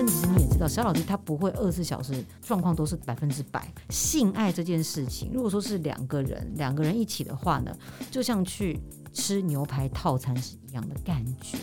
生其实你也知道，小老弟他不会二十四小时状况都是百分之百。性爱这件事情，如果说是两个人两个人一起的话呢，就像去吃牛排套餐是一样的感觉。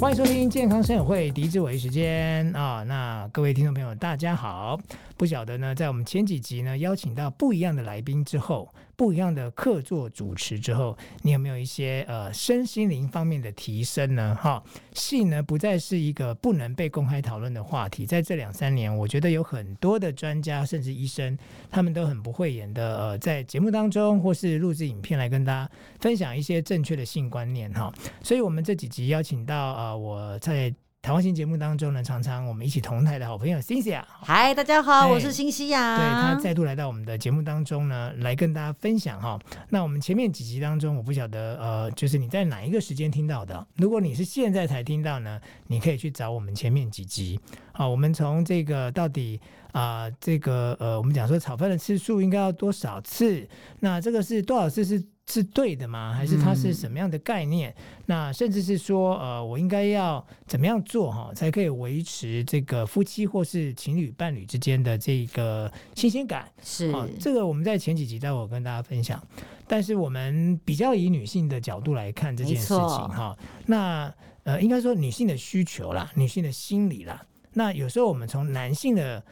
欢迎收听健康生活会狄志为时间啊、那各位听众朋友大家好。不晓得呢，在我们前几集呢邀请到不一样的来宾之后，不一样的客座主持之后，你有没有一些呃身心灵方面的提升呢？哈、性呢不再是一个不能被公开讨论的话题。在这两三年，我觉得有很多的专家甚至医生，他们都很不讳言的呃，在节目当中或是录制影片来跟大家分享一些正确的性观念哈、所以我们这几集邀请到呃我在。谈话性节目当中呢，常常我们一起同台的好朋友 Cynthia，嗨，大家好，我是新西亚。对，他再度来到我们的节目当中呢，来跟大家分享哈。那我们前面几集当中，我不晓得呃，就是你在哪一个时间听到的？如果你是现在才听到呢，你可以去找我们前面几集。好，我们从这个到底啊、呃，这个呃，我们讲说炒饭的次数应该要多少次？那这个是多少次是？是对的吗？还是它是什么样的概念？嗯、那甚至是说，呃，我应该要怎么样做哈，才可以维持这个夫妻或是情侣伴侣之间的这个新鲜感？是，这个我们在前几集待会跟大家分享。但是我们比较以女性的角度来看这件事情哈。那呃，应该说女性的需求啦，女性的心理啦。那有时候我们从男性的。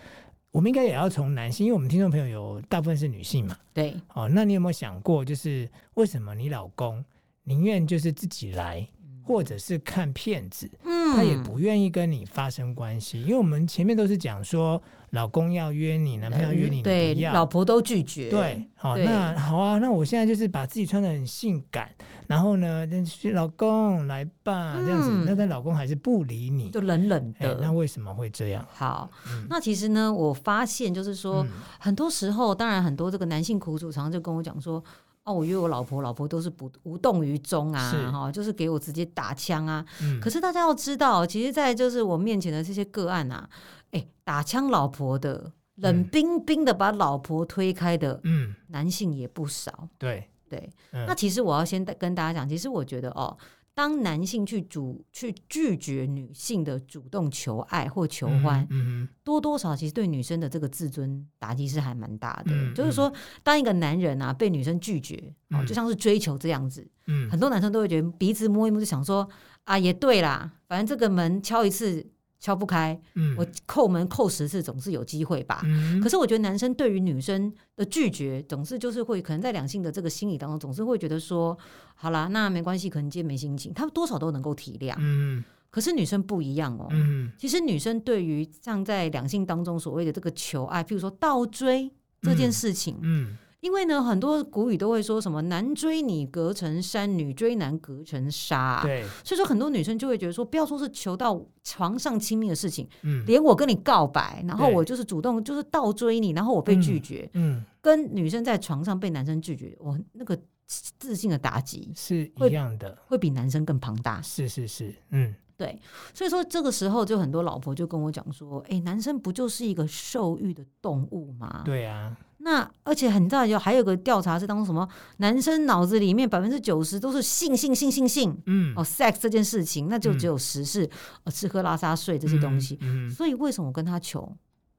我们应该也要从男性，因为我们听众朋友有大部分是女性嘛。对，哦，那你有没有想过，就是为什么你老公宁愿就是自己来，或者是看骗子，嗯，他也不愿意跟你发生关系？因为我们前面都是讲说。老公要约你，男朋友要约你，对，你老婆都拒绝。对，好，那好啊，那我现在就是把自己穿的很性感，然后呢，老公来吧，这样子，嗯、那但老公还是不理你，就冷冷的。那为什么会这样？好，嗯、那其实呢，我发现就是说，嗯、很多时候，当然很多这个男性苦主常常就跟我讲说。哦，我约我老婆，老婆都是不无动于衷啊，哈是，就是给我直接打枪啊。嗯、可是大家要知道，其实，在就是我面前的这些个案啊，哎，打枪老婆的，冷冰冰的把老婆推开的，嗯，男性也不少。对对，对嗯、那其实我要先跟大家讲，其实我觉得哦。当男性去主去拒绝女性的主动求爱或求欢，嗯嗯、多多少少其实对女生的这个自尊打击是还蛮大的。嗯、就是说，当一个男人啊被女生拒绝，哦、就像是追求这样子，嗯、很多男生都会觉得鼻子摸一摸就想说啊，也对啦，反正这个门敲一次。敲不开，嗯，我叩门叩十次总是有机会吧。嗯，可是我觉得男生对于女生的拒绝，总是就是会可能在两性的这个心理当中，总是会觉得说，好啦，那没关系，可能今天没心情，他们多少都能够体谅。嗯，可是女生不一样哦。嗯，其实女生对于像在两性当中所谓的这个求爱，譬如说倒追这件事情，嗯。嗯因为呢，很多古语都会说什么“男追女隔层山，女追男隔层纱”。对，所以说很多女生就会觉得说，不要说是求到床上亲密的事情，嗯，连我跟你告白，然后我就是主动就是倒追你，然后我被拒绝，嗯，嗯跟女生在床上被男生拒绝，我那个自信的打击是一样的，会比男生更庞大。是是是，嗯，对，所以说这个时候就很多老婆就跟我讲说，哎，男生不就是一个受欲的动物吗？对啊。那而且很大，有还有个调查是当什么？男生脑子里面百分之九十都是性性性性性，嗯，哦，sex 这件事情，那就只有十是、嗯、吃喝拉撒睡这些东西。嗯，嗯所以为什么我跟他求，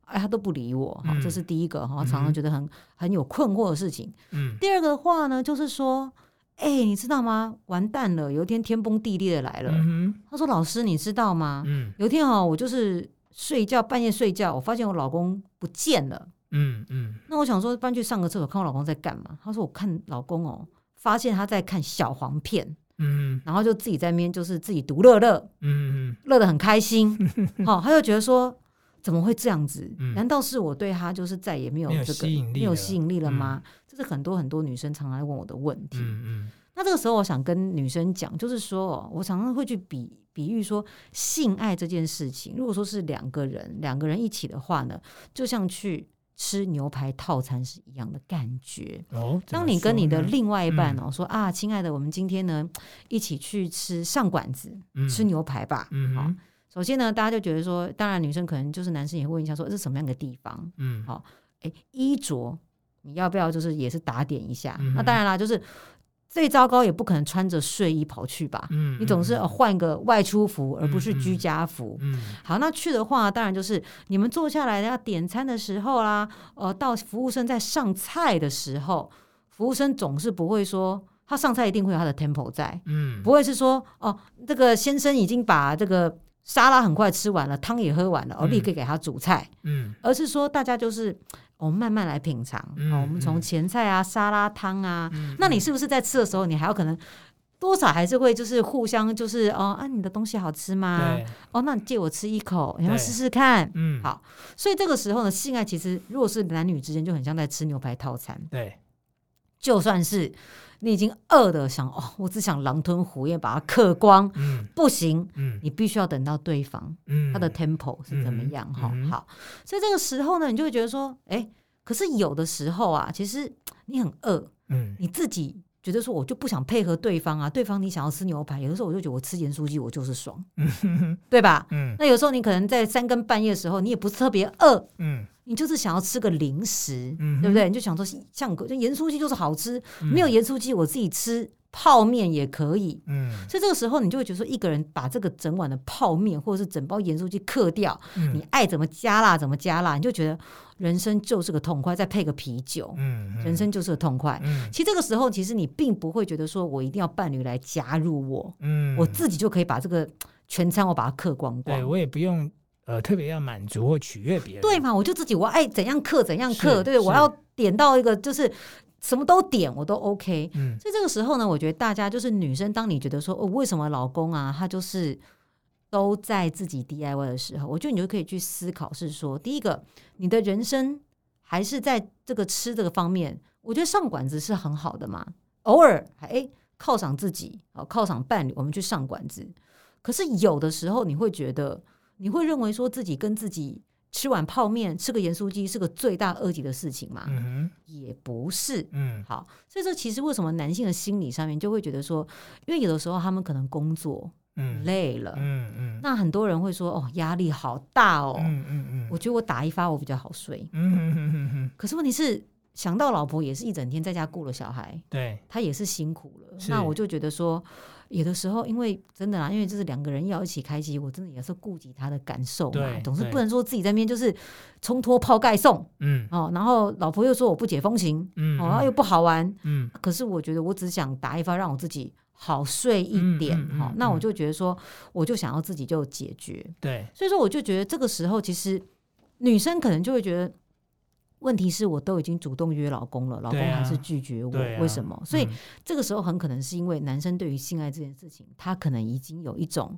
哎，他都不理我？哈、嗯，这是第一个哈，常常觉得很很有困惑的事情。嗯，第二个的话呢，就是说，哎，你知道吗？完蛋了，有一天天崩地裂的来了。嗯、他说：“老师，你知道吗？嗯，有一天哈，我就是睡觉，半夜睡觉，我发现我老公不见了。”嗯嗯，那我想说搬去上个厕所看我老公在干嘛？他说我看老公哦，发现他在看小黄片，嗯，然后就自己在那边就是自己独乐乐，嗯嗯，乐得很开心，好，他就觉得说怎么会这样子？难道是我对他就是再也没有这个没有吸引力了吗？这是很多很多女生常来问我的问题。嗯嗯，那这个时候我想跟女生讲，就是说我常常会去比比喻说性爱这件事情，如果说是两个人两个人一起的话呢，就像去。吃牛排套餐是一样的感觉。哦，当你跟你的另外一半哦、嗯、说啊，亲爱的，我们今天呢一起去吃上馆子、嗯、吃牛排吧。嗯好，首先呢，大家就觉得说，当然女生可能就是男生也会问一下说，这是什么样的地方？嗯，好，哎，衣着你要不要就是也是打点一下？嗯、那当然啦，就是最糟糕也不可能穿着睡衣跑去吧？嗯，你总是换个外出服，而不是居家服。嗯，好，那去的话，当然就是你们坐下来要点餐的时候啦，呃，到服务生在上菜的时候，服务生总是不会说他上菜一定会有他的 tempo 在，嗯，不会是说哦，这个先生已经把这个沙拉很快吃完了，汤也喝完了，我立刻给他煮菜，嗯，而是说大家就是。我们慢慢来品尝。嗯、我们从前菜啊、沙拉汤啊，嗯、那你是不是在吃的时候，你还有可能多少还是会就是互相就是哦啊，你的东西好吃吗？哦，那你借我吃一口，你要试试看。嗯，好。所以这个时候呢，性爱其实如果是男女之间，就很像在吃牛排套餐。对，就算是你已经饿的想哦，我只想狼吞虎咽把它嗑光，嗯，不行，嗯，你必须要等到对方，嗯，他的 tempo 是怎么样？哈、嗯，好。所以这个时候呢，你就会觉得说，哎。可是有的时候啊，其实你很饿，嗯，你自己觉得说我就不想配合对方啊，对方你想要吃牛排，有的时候我就觉得我吃盐酥鸡我就是爽，对吧？嗯，那有时候你可能在三更半夜的时候，你也不是特别饿，嗯，你就是想要吃个零食，嗯，对不对？你就想说像个盐酥鸡就是好吃，没有盐酥鸡我自己吃。泡面也可以，嗯，所以这个时候你就会觉得说，一个人把这个整碗的泡面或者是整包盐酥鸡嗑掉，嗯，你爱怎么加辣怎么加辣，你就觉得人生就是个痛快，再配个啤酒，嗯，人生就是个痛快。嗯，其实这个时候，其实你并不会觉得说我一定要伴侣来加入我，嗯，我自己就可以把这个全餐我把它嗑光光，对，我也不用呃特别要满足或取悦别人，对嘛？我就自己我爱怎样嗑怎样嗑，对，我要点到一个就是。什么都点我都 OK，嗯，所以这个时候呢，我觉得大家就是女生，当你觉得说哦，为什么老公啊他就是都在自己 DIY 的时候，我觉得你就可以去思考，是说第一个，你的人生还是在这个吃这个方面，我觉得上馆子是很好的嘛，偶尔还哎犒赏自己啊，犒赏伴侣，我们去上馆子。可是有的时候你会觉得，你会认为说自己跟自己。吃碗泡面，吃个盐酥鸡是个罪大恶极的事情嘛？嗯，也不是。嗯，好，所以说其实为什么男性的心理上面就会觉得说，因为有的时候他们可能工作嗯累了，嗯嗯，那很多人会说哦压力好大哦，嗯嗯嗯，我觉得我打一发我比较好睡，嗯哼哼哼哼。可是问题是想到老婆也是一整天在家顾了小孩，对，他也是辛苦了，那我就觉得说。有的时候，因为真的啊，因为就是两个人要一起开机，我真的也是顾及他的感受嘛，总是不能说自己在那边就是冲脱泡盖送，嗯，哦，然后老婆又说我不解风情，嗯，哦，然后又不好玩，嗯，可是我觉得我只想打一发，让我自己好睡一点，哈，那我就觉得说，我就想要自己就解决，对，所以说我就觉得这个时候，其实女生可能就会觉得。问题是我都已经主动约老公了，老公还是拒绝我，啊、为什么？啊、所以这个时候很可能是因为男生对于性爱这件事情，他可能已经有一种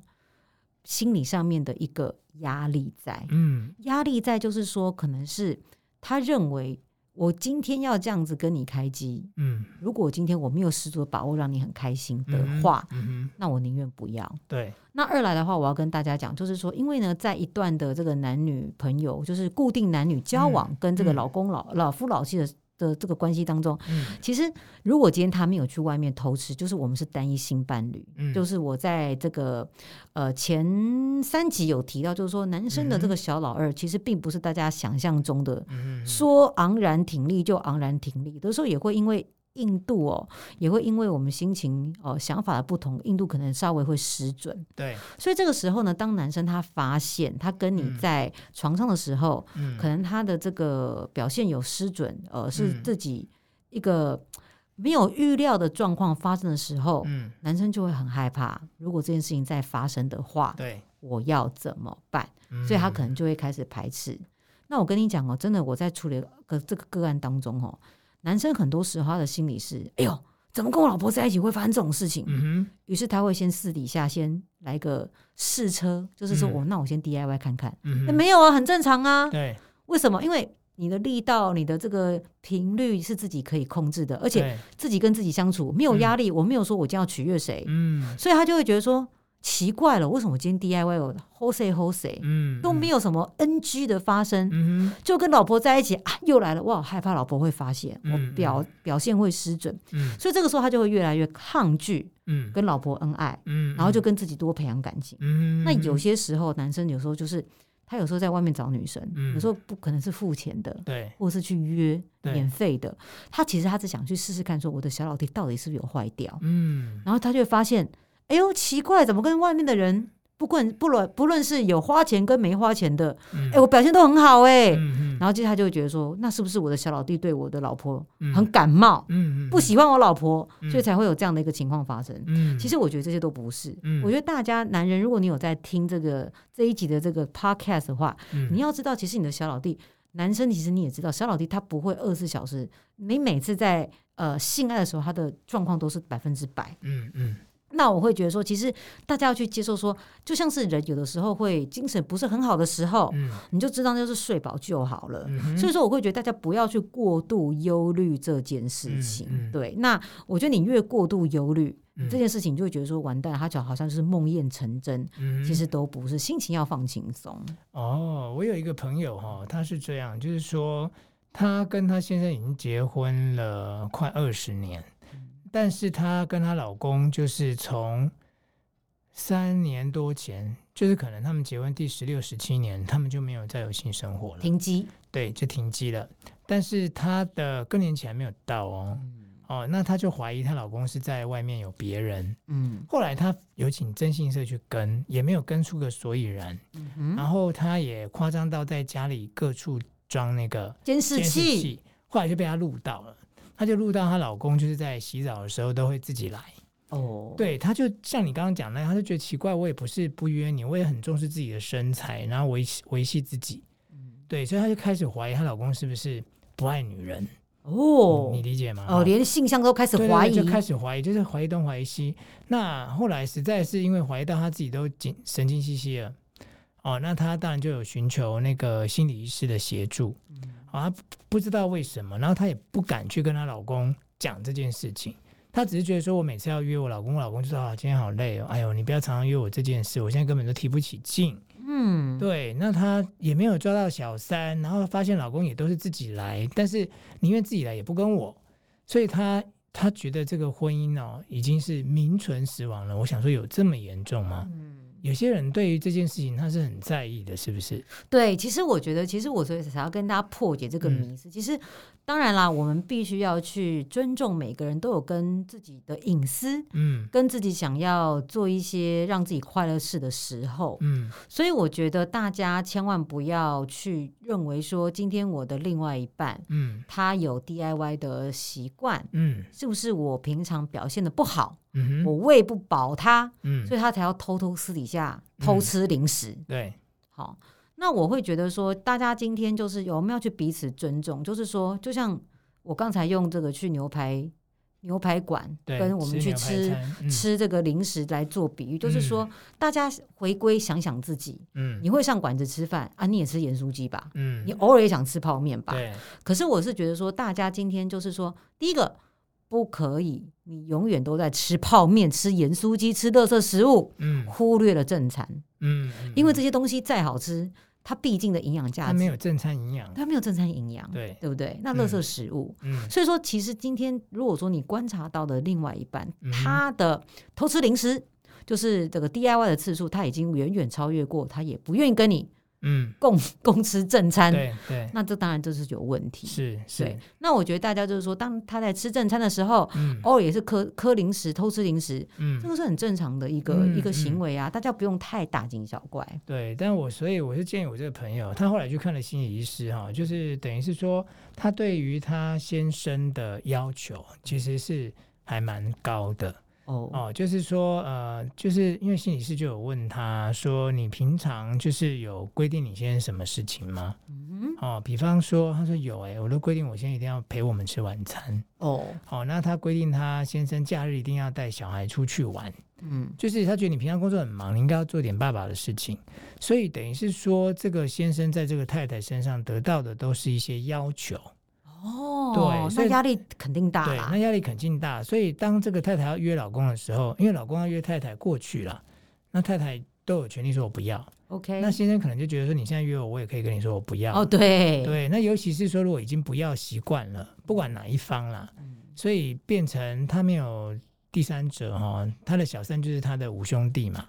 心理上面的一个压力在，嗯，压力在就是说，可能是他认为。我今天要这样子跟你开机，嗯，如果今天我没有十足的把握让你很开心的话，嗯嗯、那我宁愿不要。对，那二来的话，我要跟大家讲，就是说，因为呢，在一段的这个男女朋友，就是固定男女交往，跟这个老公老、嗯、老夫老妻的。的这个关系当中，嗯、其实如果今天他没有去外面偷吃，就是我们是单一性伴侣。嗯、就是我在这个呃前三集有提到，就是说男生的这个小老二，嗯、其实并不是大家想象中的，嗯、说昂然挺立就昂然挺立，有的时候也会因为。印度哦，也会因为我们心情哦、呃、想法的不同，印度可能稍微会失准。对，所以这个时候呢，当男生他发现他跟你在床上的时候，嗯、可能他的这个表现有失准，呃，是自己一个没有预料的状况发生的时候，嗯，男生就会很害怕。如果这件事情再发生的话，对，我要怎么办？所以他可能就会开始排斥。嗯、那我跟你讲哦，真的我在处理个这个个案当中哦。男生很多时候他的心理是：哎呦，怎么跟我老婆在一起会发生这种事情？嗯哼。于是他会先私底下先来个试车，就是说我、嗯、那我先 DIY 看看。嗯哼。没有啊，很正常啊。对。为什么？因为你的力道、你的这个频率是自己可以控制的，而且自己跟自己相处没有压力。嗯、我没有说我就要取悦谁。嗯。所以他就会觉得说。奇怪了，为什么我今天 DIY 我 hold 谁 hold 谁，嗯，都没有什么 NG 的发生，嗯，就跟老婆在一起啊，又来了，我好害怕老婆会发现，嗯、我表表现会失准，嗯，所以这个时候他就会越来越抗拒，嗯，跟老婆恩爱，嗯，然后就跟自己多培养感情，嗯，那有些时候男生有时候就是。他有时候在外面找女生，嗯、有时候不可能是付钱的，对，或是去约免费的。他其实他只想去试试看，说我的小老弟到底是不是有坏掉。嗯，然后他就会发现，哎呦，奇怪，怎么跟外面的人？不管不论不论是有花钱跟没花钱的，哎、我表现都很好哎、欸。嗯嗯、然后接下来就会觉得说，那是不是我的小老弟对我的老婆很感冒，不喜欢我老婆，嗯、所以才会有这样的一个情况发生。嗯、其实我觉得这些都不是。嗯、我觉得大家男人，如果你有在听这个这一集的这个 podcast 的话，嗯、你要知道，其实你的小老弟，男生其实你也知道，小老弟他不会二十四小时，你每次在呃性爱的时候，他的状况都是百分之百。嗯嗯。那我会觉得说，其实大家要去接受说，就像是人有的时候会精神不是很好的时候，嗯、你就知道那就是睡饱就好了。嗯、所以说，我会觉得大家不要去过度忧虑这件事情。对，那我觉得你越过度忧虑、嗯、这件事情，就会觉得说完蛋，他就好像就是梦魇成真。嗯、其实都不是，心情要放轻松。哦，我有一个朋友哈，他是这样，就是说他跟他先生已经结婚了快二十年。但是她跟她老公就是从三年多前，就是可能他们结婚第十六、十七年，他们就没有再有性生活了，停机，对，就停机了。但是她的更年期还没有到哦，嗯、哦，那她就怀疑她老公是在外面有别人，嗯，后来她有请征信社去跟，也没有跟出个所以然，嗯、哼。然后她也夸张到在家里各处装那个监视器，后来就被她录到了。她就录到她老公就是在洗澡的时候都会自己来。哦，对，她就像你刚刚讲那样，她就觉得奇怪，我也不是不约你，我也很重视自己的身材，然后维系维系自己，嗯，对，所以她就开始怀疑她老公是不是不爱女人。哦、嗯，你理解吗？哦，连性向都开始怀疑，就开始怀疑，就是怀疑东怀疑西。那后来实在是因为怀疑到她自己都紧神经兮兮了，哦，那她当然就有寻求那个心理医师的协助。嗯啊，她不知道为什么，然后她也不敢去跟她老公讲这件事情。她只是觉得说，我每次要约我老公，我老公就说啊，今天好累哦，哎呦，你不要常常约我这件事，我现在根本都提不起劲。嗯，对。那她也没有抓到小三，然后发现老公也都是自己来，但是宁愿自己来也不跟我，所以她她觉得这个婚姻哦，已经是名存实亡了。我想说，有这么严重吗？嗯。有些人对于这件事情他是很在意的，是不是？对，其实我觉得，其实我所以才要跟大家破解这个迷思。嗯、其实，当然啦，我们必须要去尊重每个人都有跟自己的隐私，嗯，跟自己想要做一些让自己快乐事的时候，嗯。所以我觉得大家千万不要去认为说，今天我的另外一半，嗯，他有 DIY 的习惯，嗯，是不是我平常表现的不好？我喂不饱他，嗯，所以他才要偷偷私底下偷吃零食。嗯、对，好，那我会觉得说，大家今天就是有没有去彼此尊重？就是说，就像我刚才用这个去牛排牛排馆，跟我们去吃吃，这个零食来做比喻，就是说，大家回归想想自己，嗯，你会上馆子吃饭啊？你也吃盐酥鸡吧？嗯，你偶尔也想吃泡面吧？对。可是我是觉得说，大家今天就是说，第一个。不可以，你永远都在吃泡面、吃盐酥鸡、吃垃圾食物，嗯，忽略了正餐，嗯，因为这些东西再好吃，它毕竟的营养价值，它没有正餐营养，它没有正餐营养，对，对不对？那垃圾食物，嗯，所以说，其实今天如果说你观察到的另外一半，他的偷吃零食，就是这个 DIY 的次数，他已经远远超越过，他也不愿意跟你。嗯，共 共吃正餐，对对，那这当然就是有问题。是是，那我觉得大家就是说，当他在吃正餐的时候，偶尔也是磕磕零食、偷吃零食，嗯，这个是很正常的一个一个行为啊，大家不用太大惊小怪。对，但我所以我是建议我这个朋友，他后来去看了心理医师哈，就是等于是说，他对于他先生的要求其实是还蛮高的。哦哦，就是说，呃，就是因为心理师就有问他说：“你平常就是有规定你先生什么事情吗？”嗯，哦，比方说，他说有哎、欸，我都规定我先生一定要陪我们吃晚餐。哦，好、哦，那他规定他先生假日一定要带小孩出去玩。嗯，就是他觉得你平常工作很忙，你应该要做点爸爸的事情。所以等于是说，这个先生在这个太太身上得到的都是一些要求。哦，对，所以压力肯定大。对，那压力肯定大。所以当这个太太要约老公的时候，因为老公要约太太过去了，那太太都有权利说我不要。OK，那先生可能就觉得说你现在约我，我也可以跟你说我不要。哦，对，对。那尤其是说如果已经不要习惯了，不管哪一方啦，嗯、所以变成他没有第三者哈，他的小三就是他的五兄弟嘛。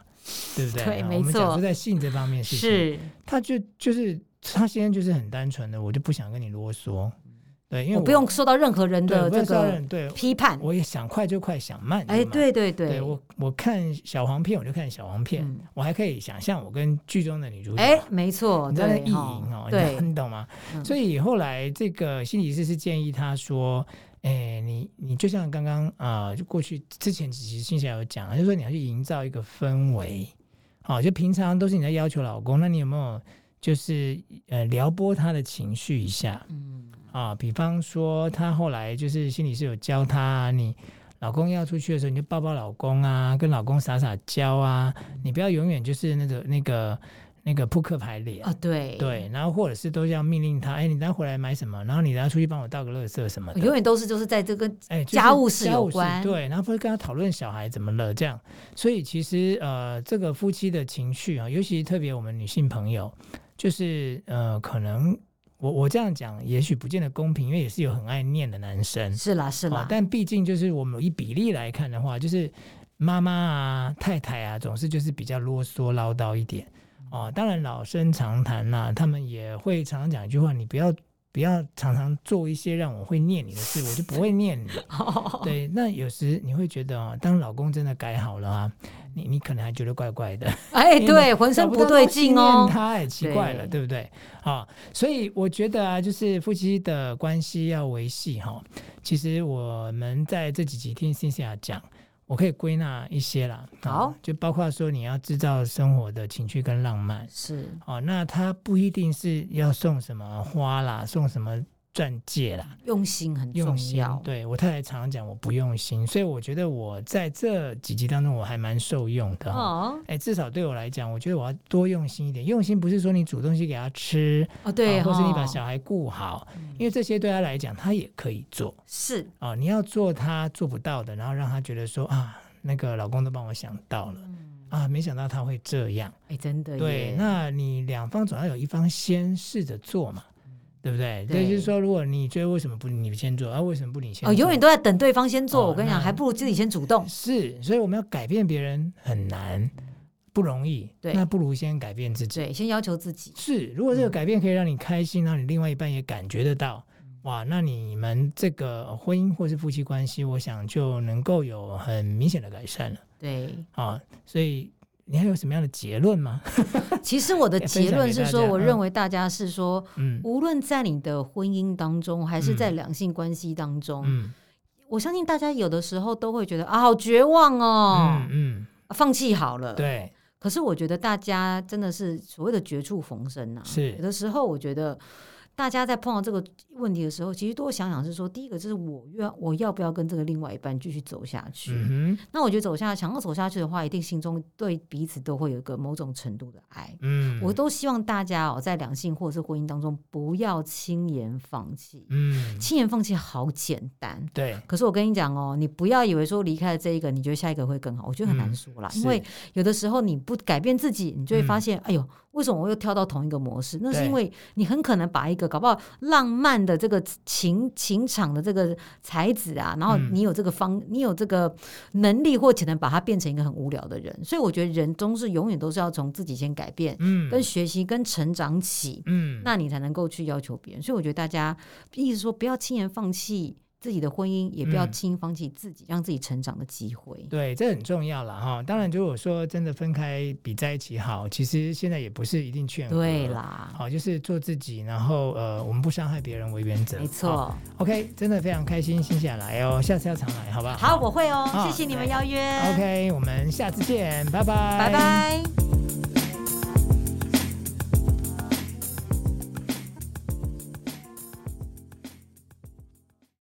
对不对？对，没错。我们讲说在性这方面是，是，他就就是他现在就是很单纯的，我就不想跟你啰嗦。对，因为我，我不用受到任何人的这个对批判，我也想快就快，想慢。哎，对对对，对我我看小黄片我就看小黄片，嗯、我还可以想象我跟剧中的女主角。哎，没错，你知道意淫哦，对，你懂吗？嗯、所以后来这个心理师是建议他说，哎，你你就像刚刚啊，就过去之前几集心霞有讲，就是说你要去营造一个氛围，好、哦，就平常都是你在要求老公，那你有没有就是呃撩拨他的情绪一下？嗯。啊，比方说，他后来就是心理师有教他、啊，你老公要出去的时候，你就抱抱老公啊，跟老公撒撒娇啊，你不要永远就是那个那个那个扑克牌脸。啊，对。对，然后或者是都要命令他，哎，你等下回来买什么，然后你等下出去帮我倒个垃圾什么的，永远都是就是在这个哎家务事有关，哎、对，然后不会跟他讨论小孩怎么了这样，所以其实呃，这个夫妻的情绪啊，尤其特别我们女性朋友，就是呃，可能。我我这样讲，也许不见得公平，因为也是有很爱念的男生。是啦，是啦。但毕竟就是我们以比例来看的话，就是妈妈啊、太太啊，总是就是比较啰嗦唠叨一点。哦，当然老生常谈啦、啊，他们也会常常讲一句话：你不要不要常常做一些让我会念你的事，我就不会念你。对，那有时你会觉得啊，当老公真的改好了啊。你你可能还觉得怪怪的，哎，对，浑身不对劲哦，他也奇怪了，对，对不对？啊，所以我觉得啊，就是夫妻的关系要维系哈。其实我们在这几集听 Cynthia 讲，我可以归纳一些啦。好，就包括说你要制造生活的情趣跟浪漫，是哦。那他不一定是要送什么花啦，送什么。钻戒啦，用心很重要。对，我太太常常讲我不用心，所以我觉得我在这几集当中我还蛮受用的。哦，哎，至少对我来讲，我觉得我要多用心一点。用心不是说你煮东西给他吃哦，对，啊，或是你把小孩顾好，因为这些对他来讲他也可以做。是啊，你要做他做不到的，然后让他觉得说啊，那个老公都帮我想到了啊，没想到他会这样。哎，真的。对，那你两方总要有一方先试着做嘛。对不对？对，就是说，如果你觉得为什么不你先做啊？为什么不你先做？哦，永远都在等对方先做。哦、我跟你讲，还不如自己先主动。是，所以我们要改变别人很难，不容易。对，那不如先改变自己。对，先要求自己。是，如果这个改变可以让你开心，让你另外一半也感觉得到，哇，那你们这个婚姻或是夫妻关系，我想就能够有很明显的改善了。对，啊，所以。你还有什么样的结论吗？其实我的 结论是说，我认为大家是说，嗯，无论在你的婚姻当中，还是在两性关系当中，嗯，我相信大家有的时候都会觉得啊，好绝望哦，嗯，放弃好了，对。可是我觉得大家真的是所谓的绝处逢生呐，是。有的时候我觉得。大家在碰到这个问题的时候，其实多想想是说，第一个就是我要我要不要跟这个另外一半继续走下去？嗯、那我觉得走下想要走下去的话，一定心中对彼此都会有一个某种程度的爱。嗯，我都希望大家哦，在两性或者是婚姻当中，不要轻言放弃。嗯，轻言放弃好简单，对。可是我跟你讲哦，你不要以为说离开了这一个，你觉得下一个会更好，我觉得很难说啦。嗯、因为有的时候你不改变自己，你就会发现，嗯、哎呦。为什么我又跳到同一个模式？那是因为你很可能把一个搞不好浪漫的这个情情场的这个才子啊，然后你有这个方，你有这个能力或潜能，把它变成一个很无聊的人。所以我觉得人终是永远都是要从自己先改变，嗯，跟学习跟成长起，嗯，那你才能够去要求别人。所以我觉得大家意思说不要轻言放弃。自己的婚姻也不要轻易放弃自己，嗯、让自己成长的机会。对，这很重要了哈。当然，如果说真的分开比在一起好，其实现在也不是一定劝。对啦，好，就是做自己，然后呃，我们不伤害别人为原则。没错。OK，真的非常开心，心想来哦，下次要常来，好不好？好，我会哦。好谢谢你们邀约。OK，我们下次见，拜拜，拜拜。